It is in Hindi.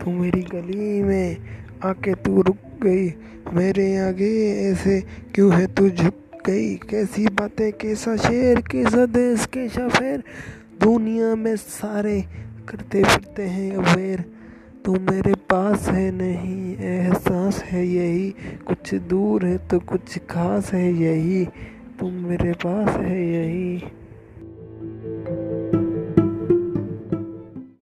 तू मेरी गली में आके तू रुक गई। मेरे आगे ऐसे क्यों है तू झुक गई? कैसी बातें, कैसा शेर, कैसा देश, कैसा फेर दुनिया में सारे करते फिरते हैं अवेर तू मेरे पास है नहीं, एहसास है यही। कुछ दूर है तो कुछ खास है यही। तुम मेरे पास है यही।